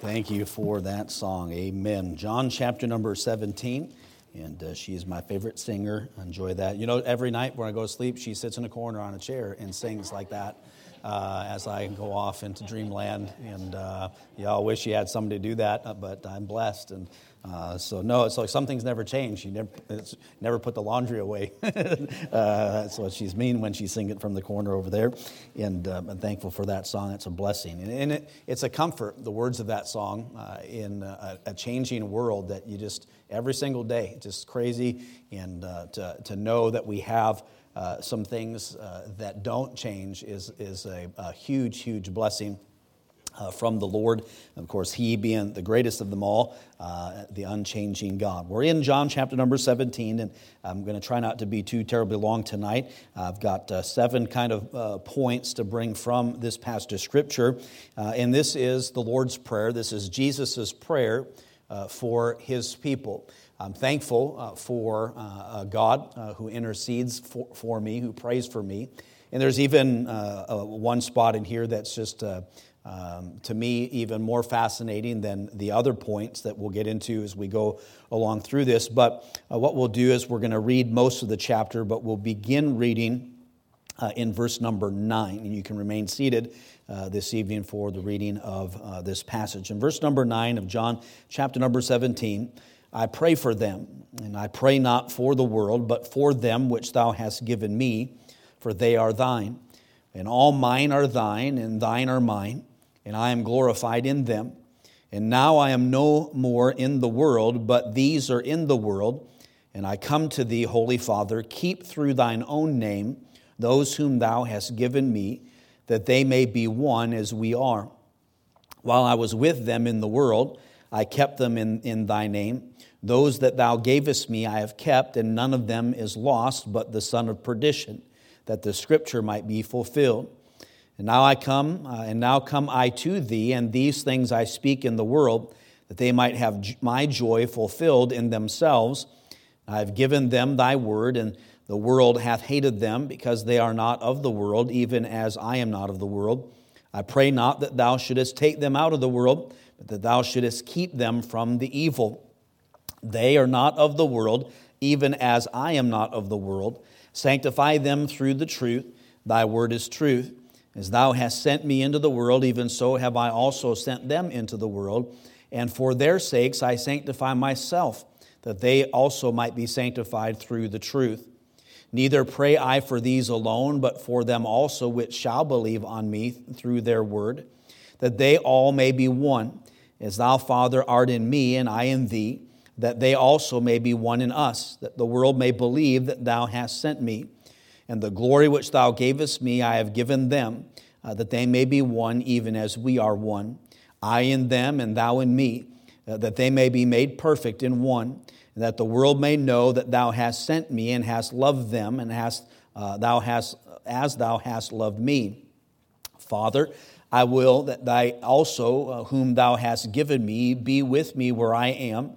Thank you for that song. Amen. John chapter number 17. And uh, she is my favorite singer. Enjoy that. You know, every night when I go to sleep, she sits in a corner on a chair and sings like that uh, as I go off into dreamland. And uh, y'all wish you had somebody to do that, uh, but I'm blessed. And uh, so no, so some things never change. She never, never put the laundry away. uh, that's what she's mean when she's singing from the corner over there. And uh, I'm thankful for that song. It's a blessing. And, and it, it's a comfort, the words of that song, uh, in a, a, changing world that you just, every single day, just crazy. And uh, to, to know that we have uh, some things that don't change is, is a, a huge, huge blessing uh, from the Lord. Of course, He being the greatest of them all, uh, the unchanging God. We're in John chapter number 17, and I'm going to try not to be too terribly long tonight. I've got uh, seven kind of uh, points to bring from this passage of Scripture, uh, and this is the Lord's Prayer. This is Jesus' prayer uh, for His people. I'm thankful for God who intercedes for, for, me, who prays for me. And there's even one spot in here that's just um, to me, even more fascinating than the other points that we'll get into as we go along through this. But uh, what we'll do is we're going to read most of the chapter, but we'll begin reading uh, in verse number 9. And you can remain seated uh, this evening for the reading of uh, this passage. In verse number 9 of John, chapter number 17, I pray for them, and I pray not for the world, but for them which thou hast given me, for they are thine. And all mine are thine, and thine are mine and I am glorified in them. And now I am no more in the world, but these are in the world. And I come to thee, Holy Father, keep through thine own name those whom thou hast given me, that they may be one as we are. While I was with them in the world, I kept them in, in thy name. Those that thou gavest me I have kept, and none of them is lost but the son of perdition, that the scripture might be fulfilled. And now I come, uh, and now come I to thee, and these things I speak in the world, that they might have my joy fulfilled in themselves. I have given them thy word, and the world hath hated them, because they are not of the world, even as I am not of the world. I pray not that thou shouldest take them out of the world, but that thou shouldest keep them from the evil. They are not of the world, even as I am not of the world. Sanctify them through the truth. Thy word is truth. As thou hast sent me into the world, even so have I also sent them into the world. And for their sakes I sanctify myself, that they also might be sanctified through the truth. Neither pray I for these alone, but for them also which shall believe on me through their word, that they all may be one, as thou, Father, art in me, and I in thee, that they also may be one in us, that the world may believe that thou hast sent me. And the glory which thou gavest me, I have given them, uh, that they may be one, even as we are one. I in them, and thou in me, uh, that they may be made perfect in one, and that the world may know that thou hast sent me and hast loved them, and hast uh, thou hast as thou hast loved me. Father, I will that thy also, uh, whom thou hast given me, be with me where I am,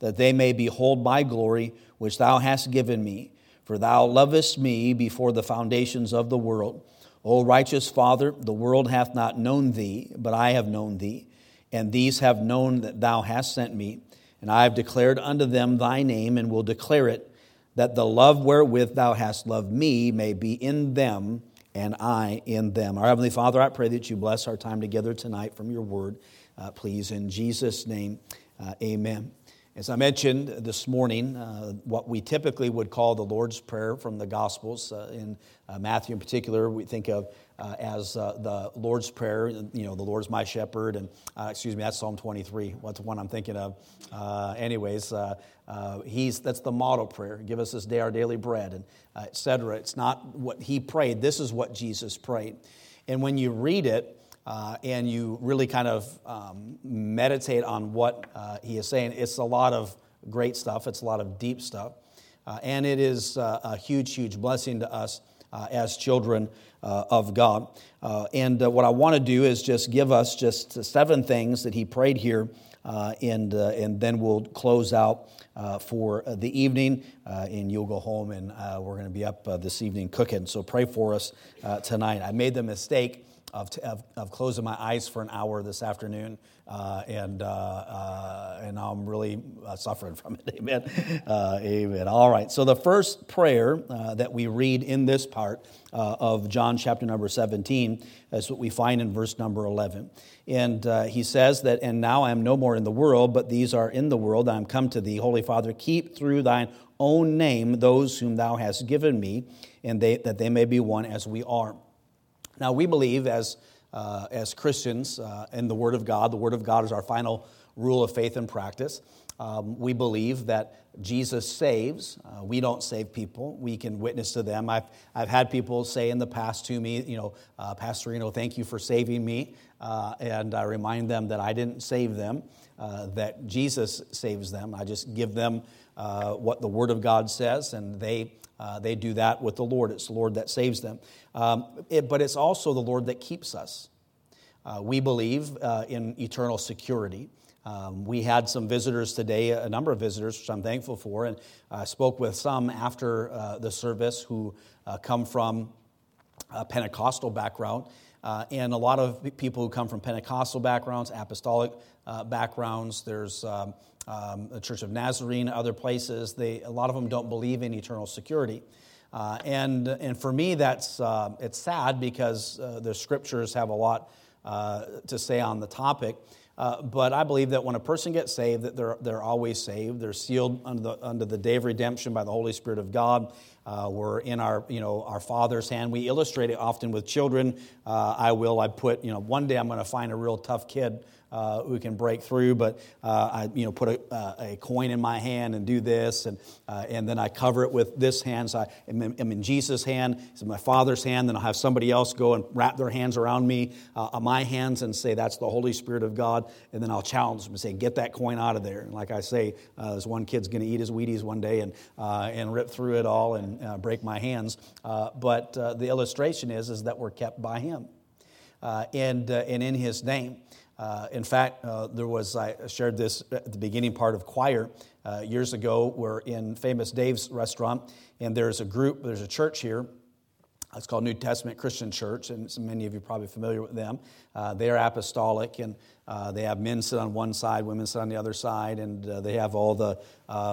that they may behold my glory which thou hast given me. For thou lovest me before the foundations of the world. O righteous Father, the world hath not known thee, but I have known thee. And these have known that thou hast sent me. And I have declared unto them thy name, and will declare it, that the love wherewith thou hast loved me may be in them, and I in them. Our Heavenly Father, I pray that you bless our time together tonight from your word. Uh, please, in Jesus' name, uh, amen. As I mentioned this morning, uh, what we typically would call the Lord's Prayer from the Gospels, uh, in uh, Matthew in particular, we think of uh, as uh, the Lord's Prayer, you know, the Lord's my shepherd, and uh, excuse me, that's Psalm 23. What's the one I'm thinking of? anyways, he's, that's the model prayer. Give us this day our daily bread, and etc. It's not what he prayed, this is what Jesus prayed. And when you read it, uh, and you really kind of um, meditate on what uh, he is saying, it's a lot of great stuff. It's a lot of deep stuff. Uh, and it is uh, a huge, huge blessing to us uh, as children uh, of God. and what I want to do is just give us just seven things that he prayed here, and, and then we'll close out for the evening, and you'll go home, and we're going to be up this evening cooking. So pray for us tonight. I made the mistake of, of, of, closing my eyes for an hour this afternoon, uh, and, uh, uh, and I'm really uh, suffering from it. Amen. Uh, amen. All right. So, the first prayer uh, that we read in this part of John chapter number 17 is what we find in verse number 11. And he says that, And now I am no more in the world, but these are in the world. I am come to thee, Holy Father. Keep through thine own name those whom thou hast given me, and they, that they may be one as we are. Now, we believe as, uh, as Christians uh, in the Word of God, the Word of God is our final rule of faith and practice. Um, we believe that Jesus saves. Uh, we don't save people. We can witness to them. I've, I've had people say in the past to me, you know, uh, Pastor Reno, thank you for saving me. Uh, and I remind them that I didn't save them, uh, that Jesus saves them. I just give them uh, what the Word of God says, and they uh, they do that with the Lord. It's the Lord that saves them. Um, it, but it's also the Lord that keeps us. Uh, we believe uh, in eternal security. Um, we had some visitors today, a number of visitors, which I'm thankful for, and I spoke with some after uh, the service who uh, come from a Pentecostal background. Uh, and a lot of people who come from Pentecostal backgrounds, apostolic backgrounds, there's um, um, the Church of Nazarene, other places, they, a lot of them don't believe in eternal security. Uh, and, and for me, that's, uh, it's sad because uh, the scriptures have a lot uh, to say on the topic. Uh, but I believe that when a person gets saved, that they're, they're always saved. They're sealed under the, under the day of redemption by the Holy Spirit of God. Uh, we're in our, you know, our Father's hand. We illustrate it often with children. I will. I put, you know, one day I'm going to find a real tough kid uh, who can break through. But uh, I, you know, put a, uh, a, coin in my hand and do this, and uh, and then I cover it with this hand. So I am in, I'm in Jesus' hand, it's in my Father's hand. Then I'll have somebody else go and wrap their hands around me, uh, my hands, and say that's the Holy Spirit of God. And then I'll challenge them and say, get that coin out of there. And like I say, uh, this one kid's going to eat his Wheaties one day and and rip through it all and break my hands. but the illustration is is that we're kept by Him. and, and in his name. Uh, in fact, uh, there was, I shared this at the beginning part of choir uh, years ago. We're in famous Dave's restaurant, and there's a group, there's a church here. It's called New Testament Christian Church, and many of you are probably familiar with them. Uh, they're apostolic, and uh, they have men sit on one side, women sit on the other side, and uh, they have all the,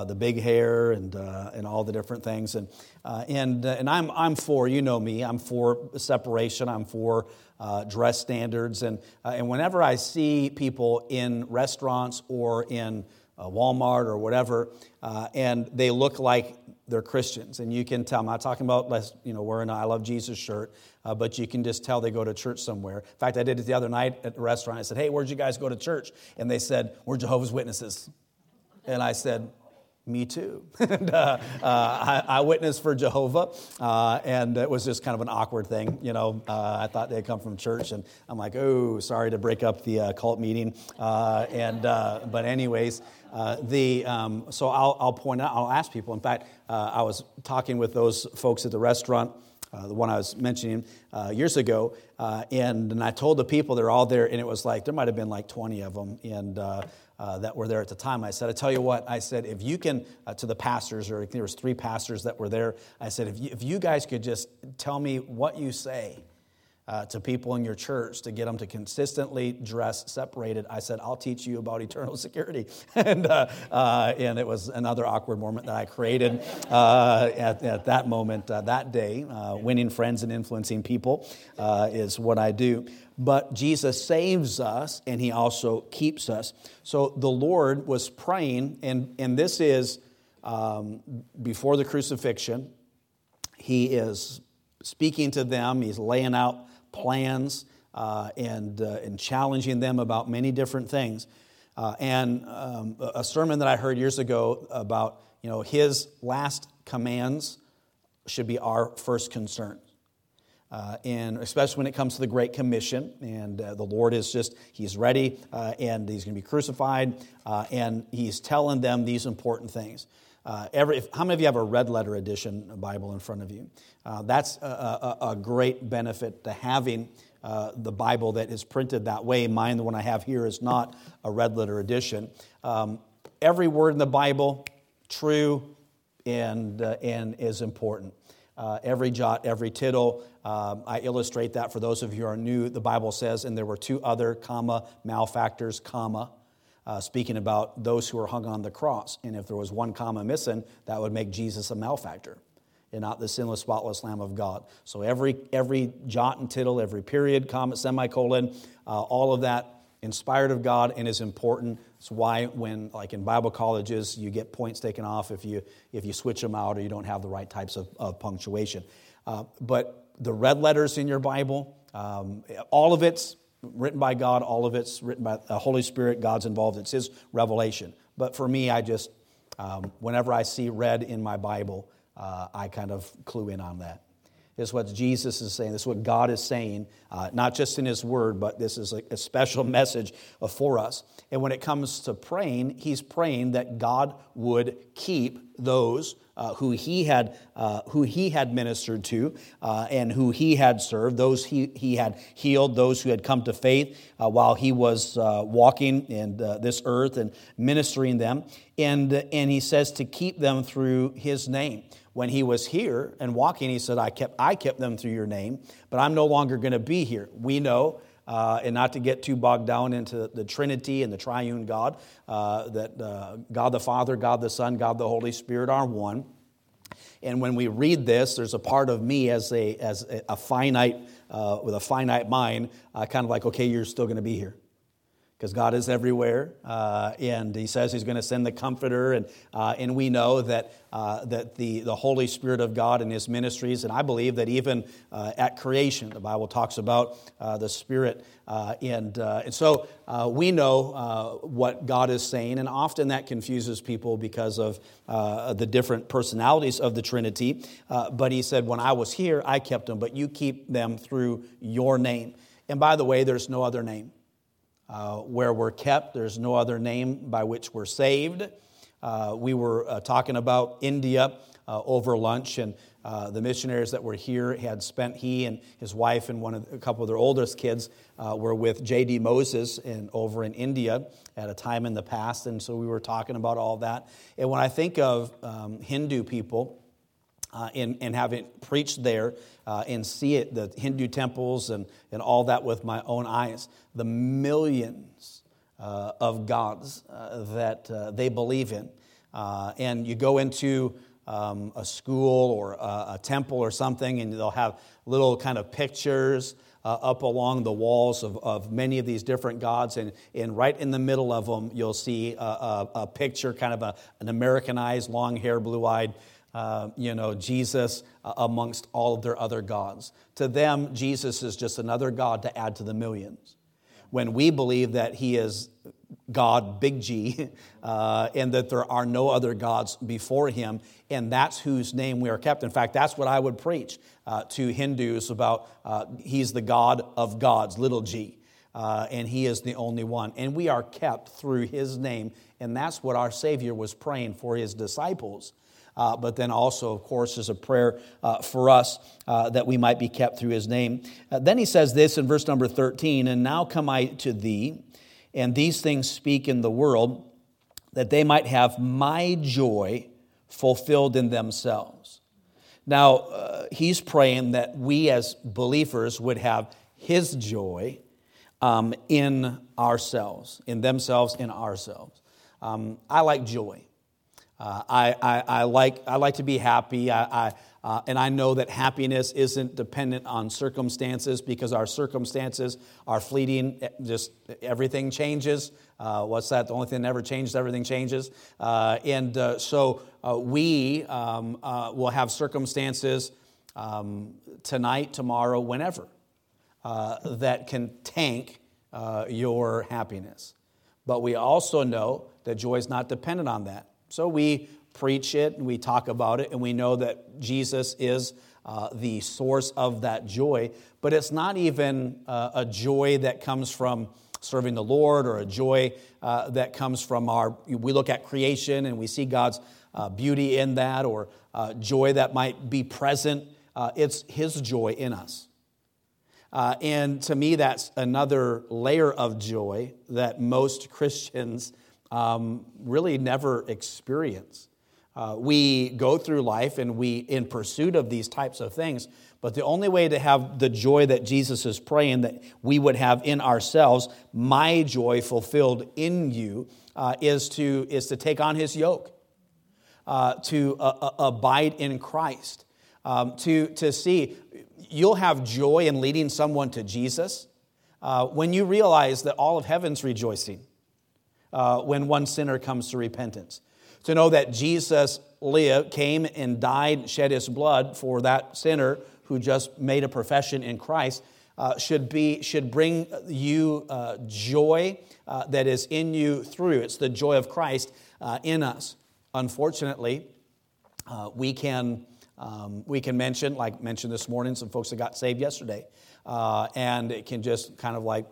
the big hair and, and all the different things. And, and, and I'm, I'm for, you know me, I'm for separation, I'm for uh, dress standards. And, uh, and whenever I see people in restaurants or in uh, Walmart or whatever, uh, and they look like they're Christians, and you can tell, I'm not talking about you know, wearing an I Love Jesus shirt, uh, but you can just tell they go to church somewhere. In fact, I did it the other night at a restaurant. I said, Hey, where'd you guys go to church? And they said, We're Jehovah's Witnesses. And I said, me too. and, uh, uh, I, I, witnessed for Jehovah, uh, and it was just kind of an awkward thing. You know, uh, I thought they'd come from church, and I'm like, oh, sorry to break up the uh, cult meeting. Uh, and but anyways, the um, so I'll, I'll point out, I'll ask people. In fact, I was talking with those folks at the restaurant. the one I was mentioning years ago, and, and I told the people they're all there, and it was like there might have been like 20 of them, and uh, that were there at the time. I said, I tell you what, I said, if you can, uh, to the pastors, or there was three pastors that were there, I said, if you, if you guys could just tell me what you say uh, to people in your church to get them to consistently dress separated, I said, I'll teach you about eternal security. and, uh, uh, and it was another awkward moment that I created uh, at, at, that moment, that day. winning friends and influencing people is what I do but Jesus saves us and he also keeps us. So the Lord was praying, and, and this is um, before the crucifixion. He is speaking to them, he's laying out plans uh, and, uh, and challenging them about many different things. Uh, and um, a sermon that I heard years ago about, you know, his last commands should be our first concern. Uh, and especially when it comes to the Great Commission. And uh, the Lord is just, He's ready uh, and He's going to be crucified. Uh, and He's telling them these important things. Uh, every, if, how many of you have a red letter edition Bible in front of you? Uh, that's a, a, a, great benefit to having the Bible that is printed that way. Mine, the one I have here, is not a red letter edition. Um, every word in the Bible, true and, and is important. uh, every jot, every tittle. Um, I illustrate that for those of you who are new. The Bible says, and there were two other comma malefactors, comma, uh, speaking about those who were hung on the cross. And if there was one comma missing, that would make Jesus a malefactor and not the sinless, spotless Lamb of God. So every, every jot and tittle, every period, comma, semicolon, uh, all of that inspired of God and is important. It's why when, like in Bible colleges, you get points taken off if you, if you switch them out or you don't have the right types of, of punctuation. Uh, but the red letters in your Bible, um, all of it's written by God, all of it's written by the Holy Spirit. God's involved. It's His revelation. But for me, I just, um, whenever I see red in my Bible, uh, I kind of clue in on that. Is what Jesus is saying. This is what God is saying, uh, not just in His Word, but this is a, a special message for us. And when it comes to praying, He's praying that God would keep those uh, who he had uh, who he had ministered to uh, and who he had served, those he, he had healed, those who had come to faith uh, while he was uh, walking in uh, this earth and ministering them, and and he says to keep them through his name. When he was here and walking, he said, "I kept I kept them through your name, but I'm no longer going to be here." We know. Uh, and not to get too bogged down into the Trinity and the triune God, uh, that uh, God the Father, God the Son, God the Holy Spirit are one. And when we read this, there's a part of me as a, as a finite, uh, with a finite mind, kind of like, okay, you're still going to be here because God is everywhere, uh, and He says He's going to send the Comforter, and uh, and we know that uh, that the the Holy Spirit of God and His ministries, and I believe that even uh, at creation, the Bible talks about uh, the Spirit, uh, and and so we know what God is saying, and often that confuses people because of the different personalities of the Trinity. but He said, "When I was here, I kept them, but you keep them through Your name." And by the way, there's no other name uh, where we're kept. There's no other name by which we're saved. Uh, we were uh, talking about India uh, over lunch, and uh, the missionaries that were here had spent, he and his wife and one of, a couple of their oldest kids uh, were with J.D. Moses in, over in India at a time in the past, and so we were talking about all that. And when I think of um, Hindu people, uh, and, and having preached there uh, and see it, the Hindu temples and, and all that with my own eyes, the millions uh, of gods uh, that uh, they believe in. Uh, and you go into um, a school or a, a, temple or something, and they'll have little kind of pictures. up along the walls of, of many of these different gods, and, and right in the middle of them, you'll see a, a, a picture, kind of a, an Americanized, long hair, blue eyed uh, you know, Jesus uh, amongst all of their other gods. To them, Jesus is just another God to add to the millions. When we believe that He is God, big G, uh, and that there are no other gods before Him, and that's whose name we are kept. In fact, that's what I would preach uh, to Hindus about uh, He's the God of gods, little g. Uh, and he is the only one. And we are kept through his name. And that's what our Savior was praying for his disciples uh, but then also, of course, is a prayer uh, for us uh, that we might be kept through his name. Uh, then he says this in verse number 13 And now come I to thee, and these things speak in the world, that they might have my joy fulfilled in themselves. Now, uh, he's praying that we as believers would have his joy um, in ourselves, in themselves, in ourselves. Um, I like joy. Uh, I, I, I, like, I like to be happy, I, I uh, and I know that happiness isn't dependent on circumstances because our circumstances are fleeting. Just everything changes. Uh, what's that? The only thing that never changes, everything changes. Uh, and uh, so uh, we um, will have circumstances um, tonight, tomorrow, whenever, that can tank your happiness. But we also know that joy is not dependent on that. So we preach it and we talk about it, and we know that Jesus is uh, the source of that joy. But it's not even uh, a joy that comes from serving the Lord or a joy uh, that comes from our, we look at creation and we see God's uh, beauty in that or uh, joy that might be present. Uh, it's His joy in us. and to me, that's another layer of joy that most Christians um, really never experience. Uh, we go through life and we in pursuit of these types of things, but the only way to have the joy that Jesus is praying that we would have in ourselves, my joy fulfilled in you, uh, is to is to take on His yoke, uh, to uh, uh, abide in Christ, um, to to see you'll have joy in leading someone to Jesus uh, when you realize that all of heaven's rejoicing when one sinner comes to repentance to know that Jesus lived, came and died, shed his blood for that sinner who just made a profession in Christ, uh, should, be, should bring you uh, joy uh, that is in you through. It's the joy of Christ uh, in us. Unfortunately, uh, we can. Um, we can mention, like mentioned this morning, some folks that got saved yesterday, uh, and it can just kind of like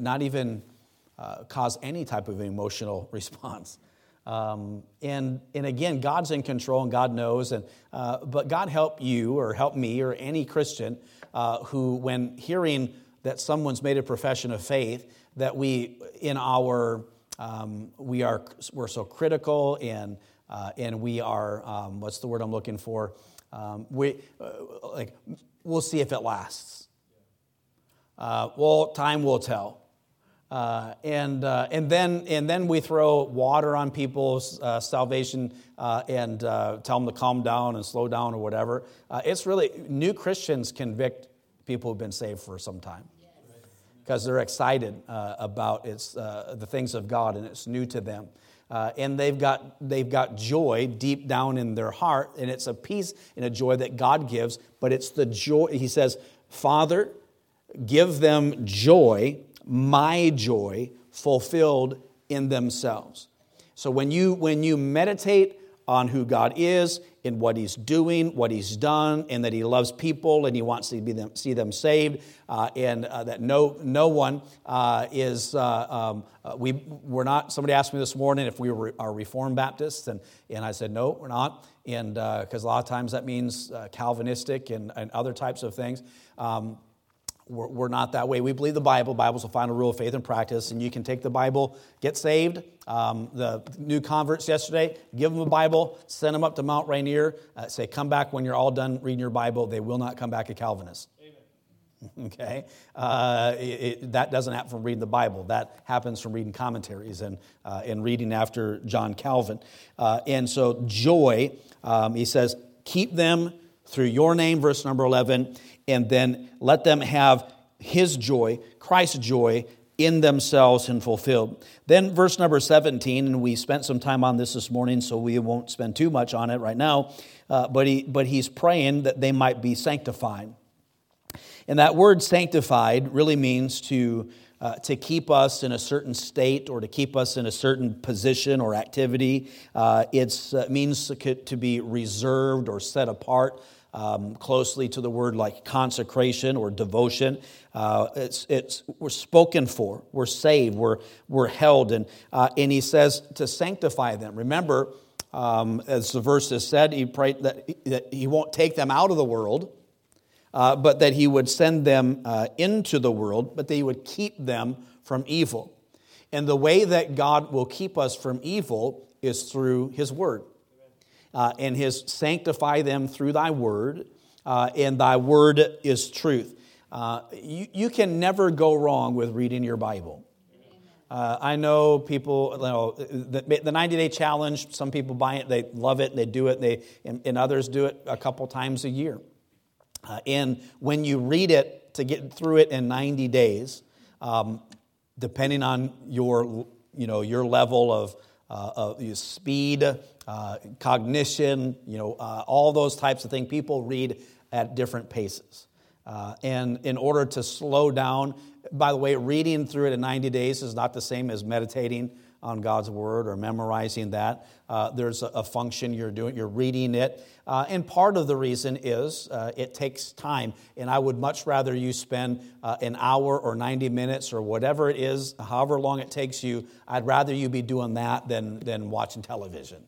not even cause any type of emotional response. Um, and, and again, God's in control and God knows. And, uh, but God help you or help me or any Christian uh, who, when hearing that someone's made a profession of faith, that we, in our, um, we are, we're so critical and, uh, and we are, um, what's the word I'm looking for? Um, we, uh, like, we'll see if it lasts. Uh, well, time will tell. Uh, and, uh, and, then, and then we throw water on people's uh, salvation uh, and uh, tell them to calm down and slow down or whatever. Uh, it's really, new Christians convict people who've been saved for some time because they're excited about it's, the things of God and it's new to them. and they've got, they've got joy deep down in their heart, and it's a peace and a joy that God gives, but it's the joy, he says, Father, give them joy my joy fulfilled in themselves. So when you, when you meditate on who God is, in what He's doing, what He's done, and that He loves people and He wants to them, see them saved, uh, and uh, that no, no one uh, is, uh, um, uh, we, we're not, somebody asked me this morning if we were, are Reformed Baptists, and, and I said, no, we're not, and because uh, a lot of times that means Calvinistic and, and other types of things. Um, we're, we're, not that way. We believe the Bible. Bible's the final rule of faith and practice, and you can take the Bible, get saved. Um, the new converts yesterday, give them a Bible, send them up to Mount Rainier, uh, say, come back when you're all done reading your Bible. They will not come back a Calvinist. Okay? Uh, it, it, that doesn't happen from reading the Bible. That happens from reading commentaries and, uh, and reading after John Calvin. Uh, and so, joy, um, he says, keep them through your name, verse number 11, and then let them have his joy, Christ's joy, in themselves and fulfilled. Then, verse number 17, and we spent some time on this this morning, so we won't spend too much on it right now, uh, but, he, but he's praying that they might be sanctified. And that word sanctified really means to, uh, to keep us in a certain state or to keep us in a certain position or activity. Uh, it uh, means to be reserved or set apart um, closely to the word like consecration or devotion. Uh, it's, it's, we're spoken for, we're saved, we're, we're held. And, uh, and he says to sanctify them. Remember, um, as the verse has said, he prayed that, that he won't take them out of the world, uh, but that he would send them uh, into the world, but that he would keep them from evil. And the way that God will keep us from evil is through his word uh, and his sanctify them through thy word, uh, and thy word is truth. Uh, you, you can never go wrong with reading your Bible. Uh, I know people, you know, the, the 90 day challenge, some people buy it, they love it, they do it, they, and, and others do it a couple times a year. Uh, and when you read it to get through it in 90 days, um, depending on your, you know, your level of, uh, of speed, uh, cognition, you know, uh, all those types of things. People read at different paces. Uh, and in order to slow down, by the way, reading through it in 90 days is not the same as meditating on God's word or memorizing that. Uh, there's a, a, function you're doing, you're reading it. Uh, and part of the reason is uh, it takes time. And I would much rather you spend uh, an hour or 90 minutes or whatever it is, however long it takes you, I'd rather you be doing that than, than watching television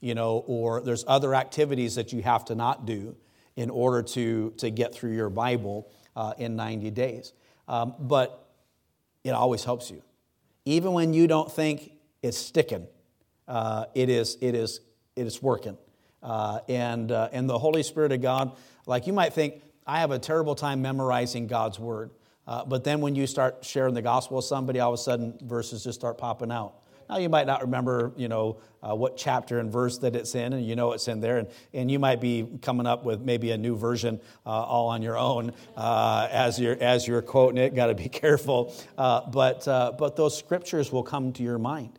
you know, or there's other activities that you have to not do in order to, to get through your Bible uh, in 90 days. Um, but it always helps you. Even when you don't think it's sticking, uh, it, is, it is it's working. Uh, and, uh, and the Holy Spirit of God, like you might think, I have a terrible time memorizing God's word. Uh, but then when you start sharing the gospel with somebody, all of a sudden verses just start popping out. Now you might not remember, you know, uh, what chapter and verse that it's in, and you know it's in there, and, and you might be coming up with maybe a new version uh, all on your own uh, as you're as you're quoting it. Got to be careful, uh, but uh, but those scriptures will come to your mind,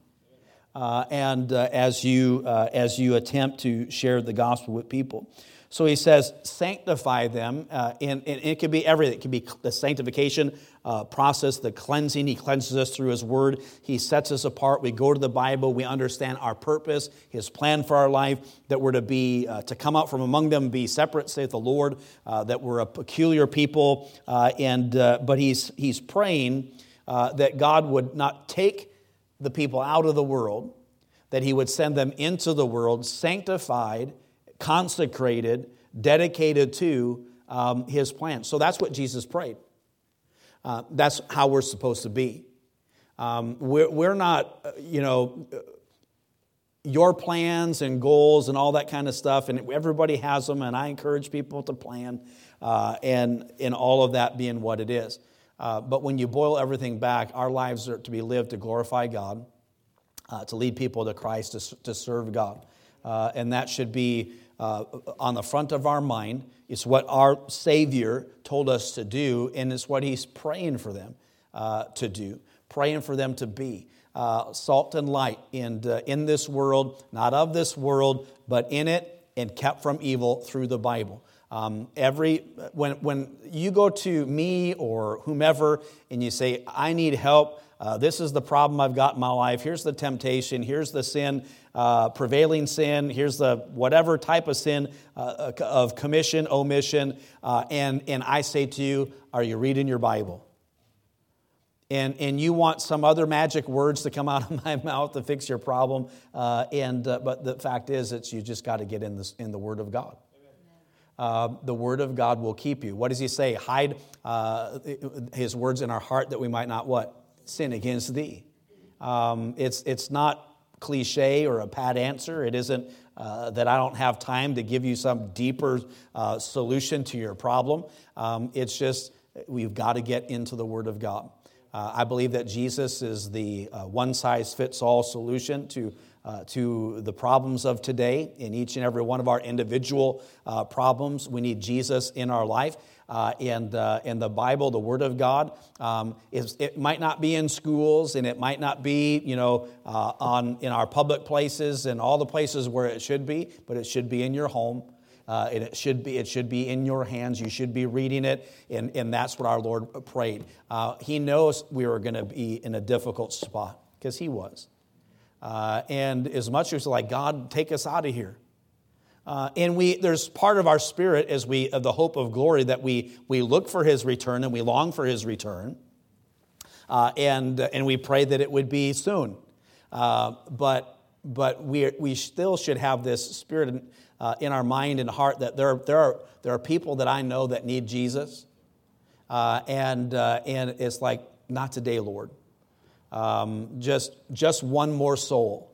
uh, and as you as you attempt to share the gospel with people. So he says, sanctify them. Uh, and, and, it can be everything. It can be the sanctification uh, process, the cleansing. He cleanses us through his word. He sets us apart. We go to the Bible. We understand our purpose, his plan for our life, that we're to be, uh, to come out from among them, be separate, saith the Lord, uh, that we're a peculiar people. Uh, and, uh, but he's, he's praying that God would not take the people out of the world, that he would send them into the world sanctified consecrated, dedicated to um, his plan. So that's what Jesus prayed. Uh, that's how we're supposed to be. Um, we're, we're not, uh, you know, your plans and goals and all that kind of stuff, and everybody has them, and I encourage people to plan, uh, and in all of that being what it is. Uh, but when you boil everything back, our lives are to be lived to glorify God, uh, to lead people to Christ, to, to serve God. Uh, and that should be uh, on the front of our mind. It's what our Savior told us to do, and it's what He's praying for them uh, to do, praying for them to be. Salt and light uh, in this world, not of this world, but in it and kept from evil through the Bible. Um, every when when you go to me or whomever and you say, "I need help," uh, this is the problem I've got in my life. Here's the temptation. Here's the sin, uh, prevailing sin. Here's the whatever type of sin uh, of commission, omission. Uh, and, and I say to you, are you reading your Bible? And, and you want some other magic words to come out of my mouth to fix your problem. Uh, and, uh, but the fact is, it's you just got to get in, this, in the Word of God. Uh, the word of God will keep you. What does he say? Hide uh, his words in our heart that we might not what? sin against thee. Um, it's, it's not cliche or a pat answer. It isn't uh, that I don't have time to give you some deeper uh, solution to your problem. Um, it's just we've got to get into the Word of God. Uh, I believe that Jesus is the uh, one size fits all solution to, uh, to the problems of today in each and every one of our individual uh, problems. We need Jesus in our life uh, and, uh, and the Bible, the Word of God. Um, is, it might not be in schools and it might not be, you know, on, in our public places and all the places where it should be, but it should be in your home. Uh, it should be it should be in your hands. You should be reading it, and, and that's what our Lord prayed. Uh, he knows we were going to be in a difficult spot because He was. Uh, and as much as like God, take us out of here. Uh, and we, there's part of our spirit as we, of the hope of glory that we, we look for his return and we long for his return. Uh, and, and we pray that it would be soon. Uh, but but we, we still should have this spirit uh, in our mind and heart that there, there, are, there are people that I know that need Jesus. Uh, and, uh, and it's like, not today, Lord. Um, just, just one more soul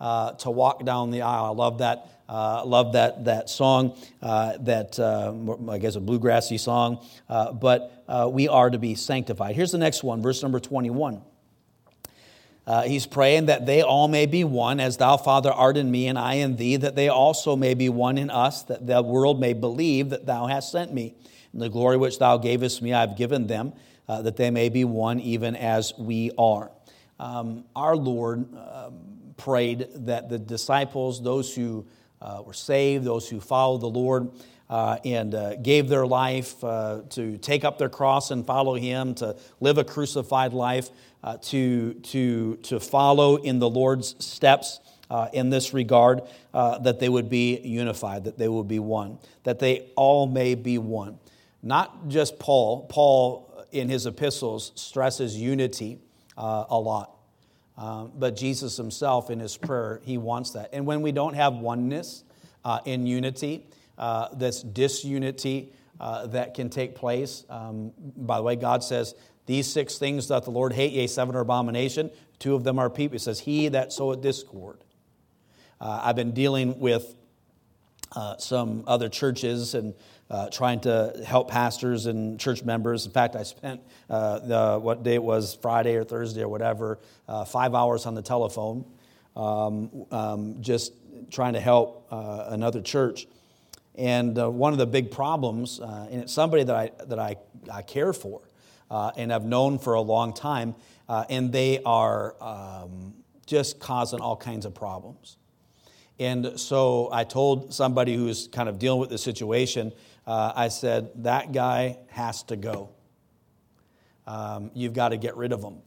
to walk down the aisle. I love that uh, love that, that song, uh, that uh, I guess a bluegrassy song, uh, but uh, we are to be sanctified. Here's the next one, verse number 21. Uh, he's praying that they all may be one, as thou, Father, art in me, and I in thee, that they also may be one in us, that the world may believe that thou hast sent me. And the glory which thou gavest me, I have given them, that they may be one, even as we are. Um, our Lord um, prayed that the disciples, those who uh, were saved, those who followed the Lord uh, and uh, gave their life uh, to take up their cross and follow Him, to live a crucified life, uh, to, to, to follow in the Lord's steps. Uh, in this regard, that they would be unified, that they would be one, that they all may be one. Not just Paul. Paul, in his epistles, stresses unity a lot. Um, but Jesus himself, in his prayer, he wants that. And when we don't have oneness uh, in unity, uh, this disunity uh, that can take place. Um, by the way, God says, These six things that the Lord hate, yea, seven are abomination. Two of them are people. It says, He that soweth discord. Uh, I've been dealing with uh, some other churches and uh, trying to help pastors and church members. In fact, I spent uh, the, what day it was, Friday or Thursday or whatever, uh, five hours on the telephone, um, um, just trying to help uh, another church. And uh, one of the big problems, and it's somebody that I, that I, I care for and I've known for a long time, and they are um, just causing all kinds of problems. And so I told somebody who's kind of dealing with the situation, uh, I said, that guy has to go. Um, you've got to get rid of him.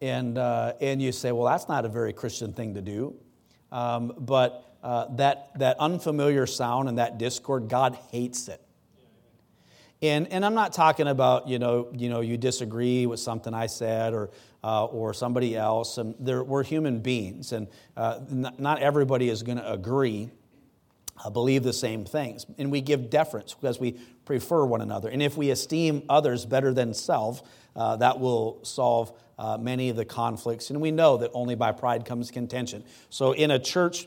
And, uh, and you say, well, that's not a very Christian thing to do. Um, but uh, that, that unfamiliar sound and that discord, God hates it. And, and I'm not talking about, you know, you know, you disagree with something I said or, uh, or somebody else. And we're human beings, and uh, not, everybody is going to agree, uh, believe the same things. And we give deference because we prefer one another. And if we esteem others better than self, uh, that will solve uh, many of the conflicts. And we know that only by pride comes contention. So, in a church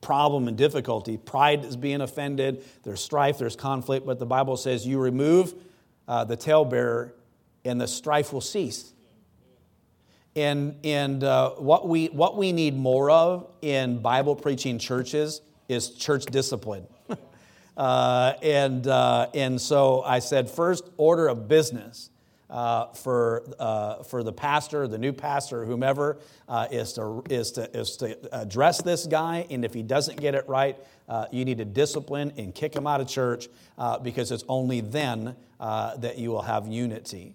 problem and difficulty, pride is being offended, there's strife, there's conflict, but the Bible says you remove uh, the talebearer and the strife will cease. And, and uh, what, we, what we need more of in Bible preaching churches is church discipline. uh, and, uh, and so I said, first order of business uh, for, uh, for the pastor, the new pastor, whomever, uh, is, to, is, to, is to address this guy. And if he doesn't get it right, uh, you need to discipline and kick him out of church uh, because it's only then uh, that you will have unity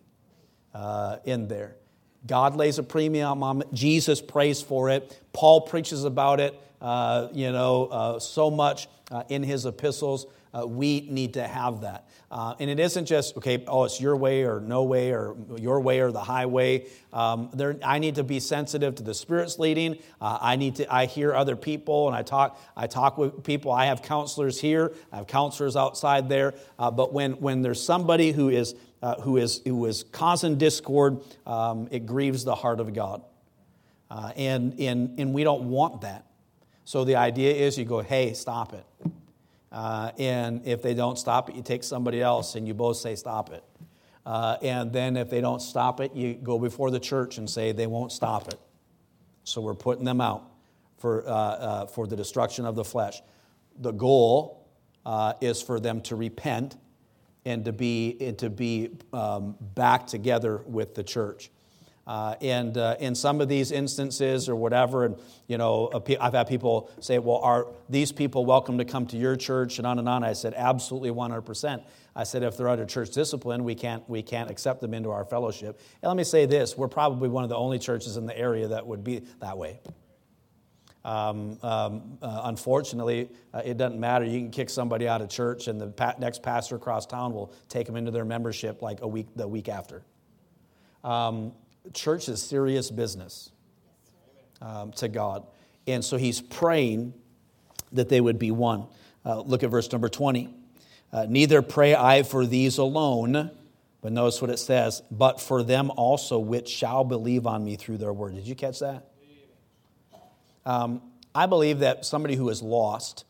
in there. God lays a premium on it. Jesus prays for it. Paul preaches about it, you know, so much in his epistles. We need to have that. Uh, and it isn't just, okay, oh, it's your way or no way or your way or the highway. Um, there, I need to be sensitive to the Spirit's leading. Uh, I need to, I hear other people and I talk, I talk with people. I have counselors here, I have counselors outside there. Uh, but when, when there's somebody who is, uh, who is, who is causing discord, um, it grieves the heart of God. Uh, and, and, and we don't want that. So the idea is you go, hey, stop it. Uh, and if they don't stop it, you take somebody else and you both say, stop it. Uh, and then if they don't stop it, you go before the church and say, they won't stop it. So we're putting them out for, uh, uh for the destruction of the flesh. The goal uh, is for them to repent and to be, and to be um, back together with the church. Uh, and uh, in some of these instances or whatever, and you know, I've had people say, "Well, are these people welcome to come to your church?" and on and on. I said, "Absolutely, 100 percent." I said, "If they're under church discipline, we can't we can't accept them into our fellowship." And let me say this: we're probably one of the only churches in the area that would be that way. Um, um, uh, unfortunately, uh, it doesn't matter. You can kick somebody out of church, and the pa- next pastor across town will take them into their membership like a week the week after. Um, church is serious business um, to God. And so he's praying that they would be one. Uh, look at verse number 20. Uh, Neither pray I for these alone, but notice what it says, but for them also which shall believe on me through their word. Did you catch that? Um, I believe that somebody who is lost,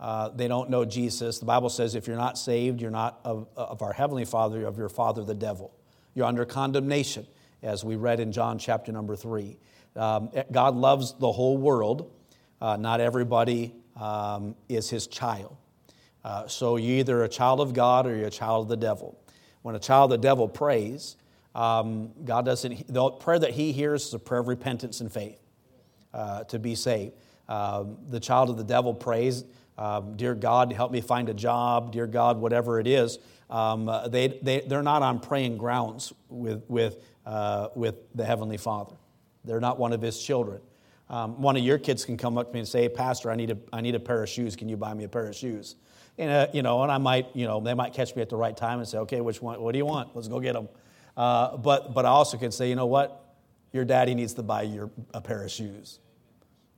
uh, they don't know Jesus. The Bible says if you're not saved, you're not of, of our Heavenly Father, you're of your father, the devil. You're under condemnation as we read in John chapter number three. Um, God loves the whole world. Uh, not everybody um, is his child. Uh, so you're either a child of God or you're a child of the devil. When a child of the devil prays, um, God doesn't, the prayer that he hears is a prayer of repentance and faith uh, to be saved. Um, the child of the devil prays, um, Dear God, help me find a job, dear God, whatever it is. Um, they, they, they're not on praying grounds with, with uh, with the Heavenly Father. They're not one of His children. Um, one of your kids can come up to me and say, hey, Pastor, I need, a, I need a pair of shoes. Can you buy me a pair of shoes? And, uh, you know, and I might, you know, they might catch me at the right time and say, okay, which one, what do you want? Let's go get them. Uh, but, but I also can say, you know what? Your daddy needs to buy you a pair of shoes.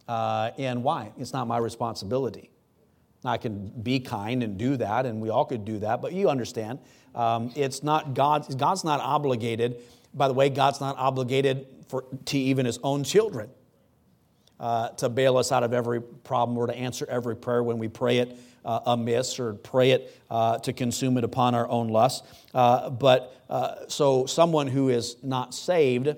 Uh, and why? It's not my responsibility. I can be kind and do that, and we all could do that, but you understand. Um, it's not God's, God's not obligated by the way, God's not obligated for, to even his own children. uh, to bail us out of every problem or to answer every prayer when we pray it uh, amiss or pray it uh, to consume it upon our own lust. Uh, but uh, so, someone who is not saved,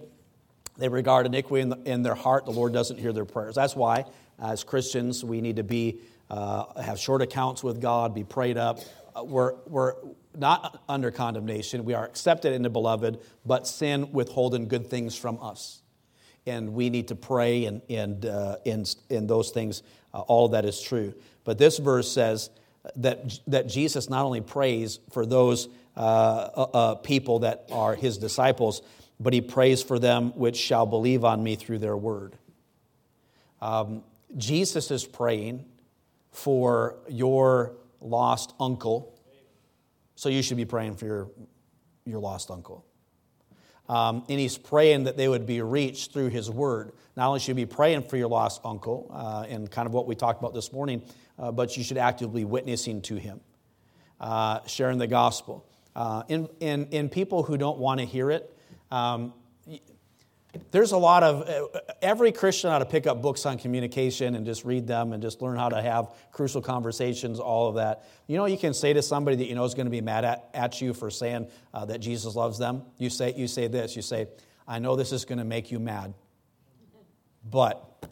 they regard iniquity in, the, in, their heart. The Lord doesn't hear their prayers. That's why, as Christians, we need to be uh, have short accounts with God, be prayed up. Uh, we're, we're not under condemnation. We are accepted in the beloved, but sin withholding good things from us. And we need to pray and, and, uh, and, and those things, uh, all that is true. But this verse says that, that Jesus not only prays for those uh, uh, uh, people that are his disciples, but he prays for them which shall believe on me through their word. Um, Jesus is praying for your lost uncle, so you should be praying for your, your lost uncle. Um, and he's praying that they would be reached through his word. Not only should you be praying for your lost uncle, uh, and kind of what we talked about this morning, uh, but you should actively witnessing to him, uh, sharing the gospel. In, in, in people who don't want to hear it, um, there's a lot of uh, every christian ought to pick up books on communication and just read them and just learn how to have crucial conversations all of that. You know you can say to somebody that you know is going to be mad at, at you for saying uh, that jesus loves them. You say you say this you say i know this is going to make you mad but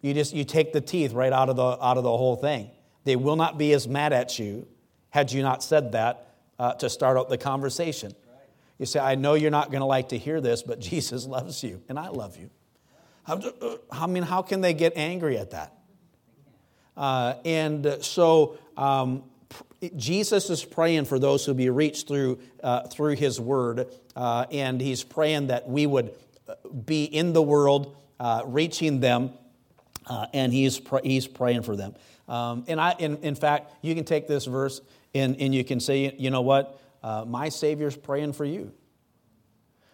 you just you take the teeth right out of the out of the whole thing. They will not be as mad at you had you not said that uh, to start out the conversation you say, I know you're not going to like to hear this, but Jesus loves you, and I love you. Uh, I mean, how can they get angry at that? Uh, and so um, Jesus is praying for those who be reached through, uh, through his word, uh, and he's praying that we would uh, be in the world, uh, reaching them, and he's, pr- he's praying for them. Um, and I, in, in fact, you can take this verse and, and you can say, you know what? Uh, my Savior's praying for you.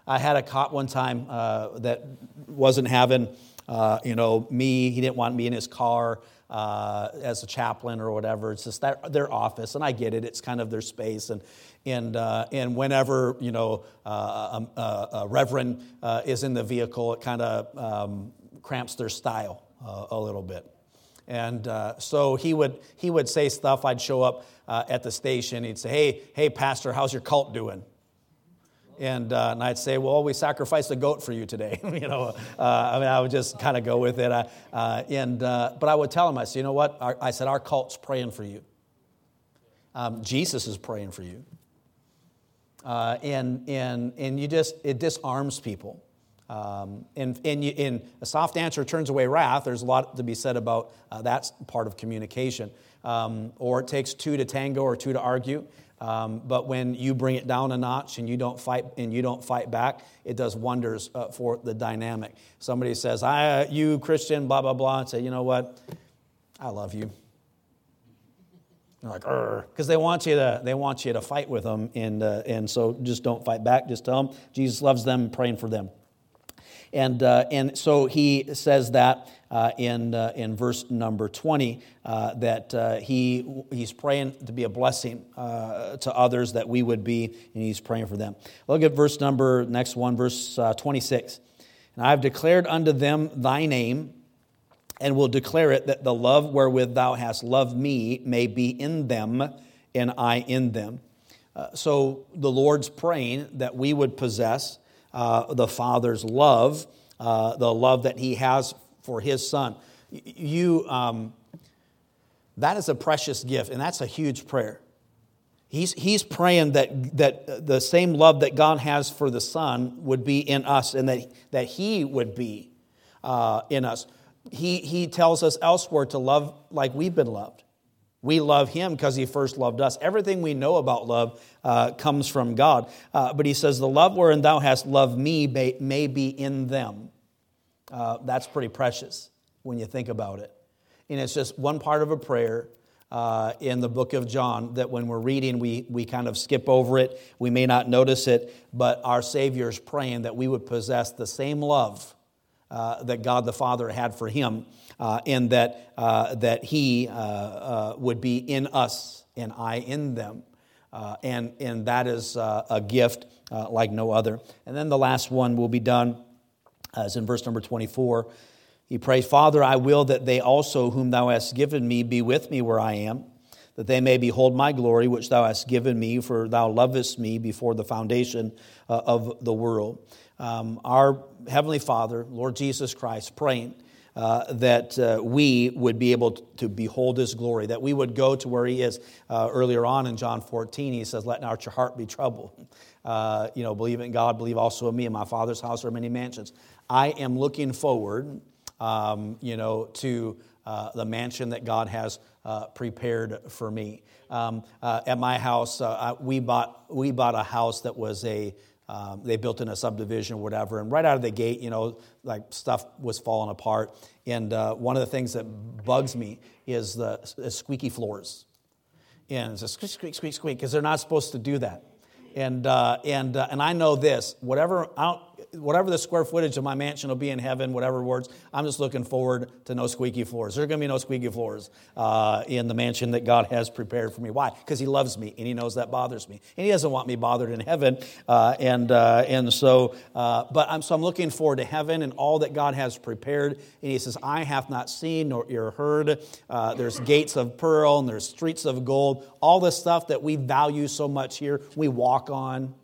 I had a cop one time uh, that wasn't having, uh, you know, me. He didn't want me in his car uh, as a chaplain or whatever. It's just that, their office, and I get it. It's kind of their space, and and uh, and whenever you know uh, a, a, a, reverend is in the vehicle, it kind of um, cramps their style a little bit. And uh, so he would, he would say stuff. I'd show up uh, at the station. He'd say, Hey, hey, Pastor, how's your cult doing? And, uh, and I'd say, Well, we sacrificed a goat for you today. you know, uh, I mean, I would just kind of go with it. Uh, and, uh, but I would tell him, I said, You know what? Our, I said, Our cult's praying for you. Um, Jesus is praying for you. and, and, and you just, it disarms people. Um, and, and, you, and, a soft answer turns away wrath. There's a lot to be said about uh, that part of communication. Um, or it takes two to tango or two to argue. Um, but when you bring it down a notch and you don't fight and you don't fight back, it does wonders uh, for the dynamic. Somebody says, "I, uh, you Christian, blah blah blah," and say, "You know what? I love you." They're like, because they want you to they want you to fight with them, and uh, and so just don't fight back. Just tell them Jesus loves them, praying for them. And, uh, and so he says that uh, in, uh, in verse number 20 uh, that uh, he, he's praying to be a blessing uh, to others, that we would be, and he's praying for them. Look at verse number, next one, verse 26. And I have declared unto them thy name, and will declare it that the love wherewith thou hast loved me may be in them, and I in them. so the Lord's praying that we would possess uh, the Father's love, uh, the love that He has for His Son. You, um, that is a precious gift, and that's a huge prayer. He's, he's praying that, that the same love that God has for the Son would be in us and that, that He would be uh, in us. He, he tells us elsewhere to love like we've been loved. We love him because he first loved us. Everything we know about love uh, comes from God. Uh, but he says, The love wherein thou hast loved me may, may be in them. Uh, that's pretty precious when you think about it. And it's just one part of a prayer uh, in the book of John that when we're reading, we, we kind of skip over it. We may not notice it, but our Savior is praying that we would possess the same love uh, that God the Father had for him uh, and that, uh, that He uh, uh, would be in us and I in them. And, and that is a gift like no other. And then the last one will be done, as in verse number 24. He prays, Father, I will that they also, whom thou hast given me, be with me where I am, that they may behold my glory, which thou hast given me, for thou lovest me before the foundation of the world. Um, our Heavenly Father, Lord Jesus Christ, praying uh, that uh, we would be able to behold his glory, that we would go to where he is. Uh, earlier on in John 14, he says, Let not your heart be troubled. Uh, you know, believe in God, believe also in me. In my Father's house are many mansions. I am looking forward, um, you know, to uh, the mansion that God has uh, prepared for me. Um, at my house, we, bought, we bought a house that was a um, they built in a subdivision or whatever, and right out of the gate, you know, like stuff was falling apart. And uh, one of the things that bugs me is the, the squeaky floors. And it's a squeak, squeak, squeak, squeak, because they're not supposed to do that. And, uh, and, uh, and I know this whatever, I don't, whatever the square footage of my mansion will be in heaven, whatever words, I'm just looking forward to no squeaky floors. There are going to be no squeaky floors uh, in the mansion that God has prepared for me. Why? Because He loves me and He knows that bothers me. And He doesn't want me bothered in heaven. Uh, and, uh, and so, uh, but I'm, so I'm looking forward to heaven and all that God has prepared. And He says, I have not seen nor ear heard. Uh, there's gates of pearl and there's streets of gold. All the stuff that we value so much here, we walk on.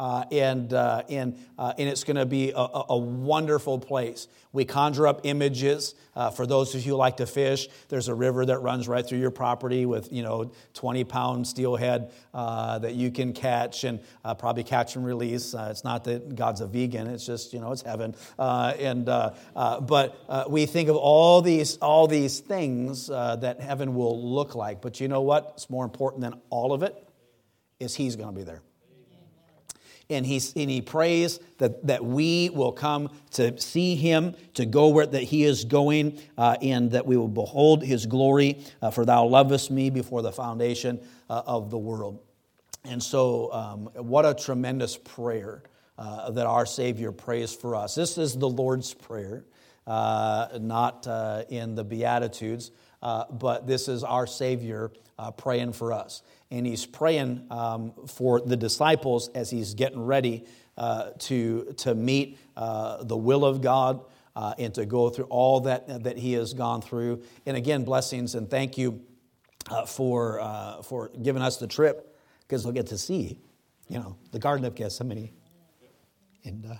Uh, and, uh, and, uh, and it's going to be a, a, wonderful place. We conjure up images uh, for those of you who like to fish. There's a river that runs right through your property with, you know, 20 pound steelhead uh, that you can catch and uh, probably catch and release. it's not that God's a vegan, it's just, you know, it's heaven. and, but we think of all these, all these things that heaven will look like. But you know what? It's more important than all of it is He's going to be there and, he's, and he prays that, that we will come to see him, to go where that he is going, uh, and that we will behold his glory. Uh, for thou lovest me before the foundation uh, of the world. And so, um, what a tremendous prayer uh, that our Savior prays for us. This is the Lord's Prayer, uh, not uh, in the Beatitudes, but this is our Savior praying for us and he's praying um, for the disciples as he's getting ready uh, to, to meet uh, the will of God uh, and to go through all that, that he has gone through. And again, blessings and thank you uh, for, uh, for giving us the trip because we'll get to see, you know, the Garden of Gethsemane. And, uh,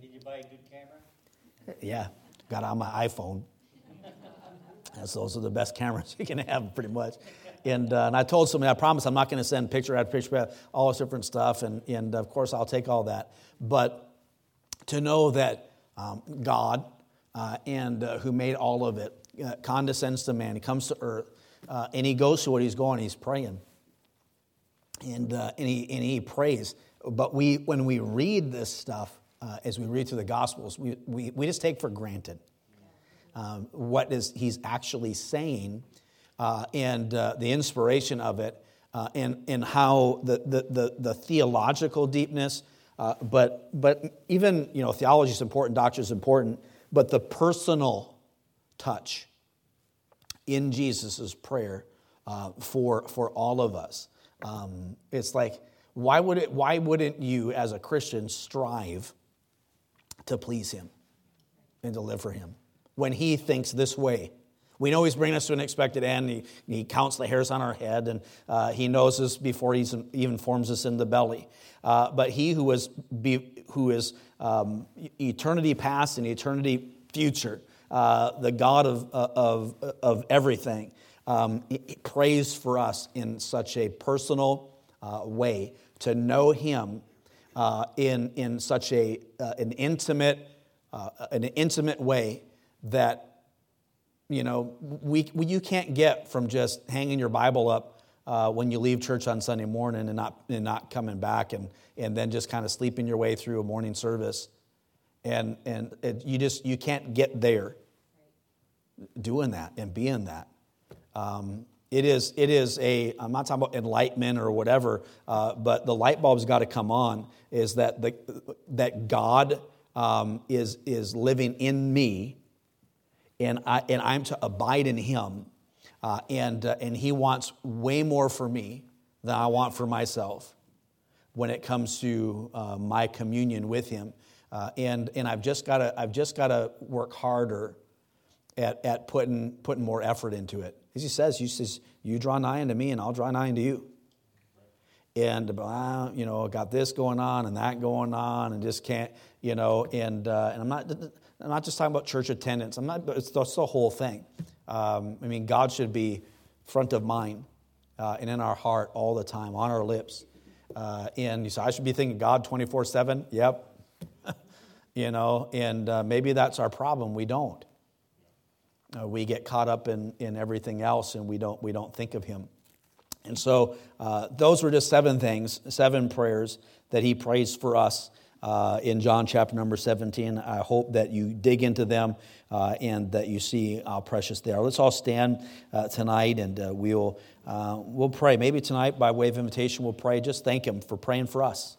did you buy a good camera? Yeah, got on my iPhone. those are the best cameras you can have, pretty much. And, uh, and I told somebody, I promise I'm not going to send picture after picture all this different stuff. And, and of course, I'll take all that. But to know that um, God, uh, and uh, who made all of it, uh, condescends to man. He comes to earth, uh, and he goes to what he's going. He's praying, and uh, and he and he prays. But we, when we read this stuff, as we read through the Gospels, we, we, we just take for granted um, what is he's actually saying uh, and uh, the inspiration of it, uh, and, and how the, the, the, the theological deepness, uh, but, but even, you know, theology is important, doctrine is important, but the personal touch in Jesus' prayer uh, for, for all of us. Um, it's like, why, would it, why wouldn't you, as a Christian, strive to please Him and to live for Him when He thinks this way we know He's bringing us to an expected end. He, he counts the hairs on our head, and uh, He knows us before He even forms us in the belly. Uh, but He who is, be, who is um, eternity past and eternity future, uh, the God of, uh, of, of everything, um, prays for us in such a personal uh, way to know Him uh, in, in such a, an, intimate, an intimate way that you know, we, we, you can't get from just hanging your Bible up uh, when you leave church on Sunday morning and not, and not coming back and, and then just kind of sleeping your way through a morning service. And, and it, you just, you can't get there doing that and being that. Um, it is, it is a, I'm not talking about enlightenment or whatever, uh, but the light bulb's got to come on is that, the, that God um, is, is living in me and, I, and I'm to abide in Him. Uh, and, uh, and He wants way more for me than I want for myself when it comes to uh, my communion with Him. Uh, and, and I've just got to work harder at, at putting, putting more effort into it. As he says, he says, you draw nigh unto me and I'll draw nigh unto you. And, uh, you know, got this going on and that going on and just can't, you know, and, uh, and I'm, not, I'm not just talking about church attendance. I'm not, it's, the whole thing. Um, I mean, God should be front of mind uh, and in our heart all the time, on our lips. Uh, and you say, I should be thinking God 24 7. Yep. you know, and uh, maybe that's our problem. We don't. Uh, we get caught up in, in everything else and we don't, we don't think of Him. And so uh, those were just seven things, seven prayers that He prays for us. Uh, in John chapter number 17. I hope that you dig into them uh, and that you see how precious they are. Let's all stand uh, tonight and uh, we'll, uh, we'll pray. Maybe tonight, by way of invitation, we'll pray. Just thank Him for praying for us.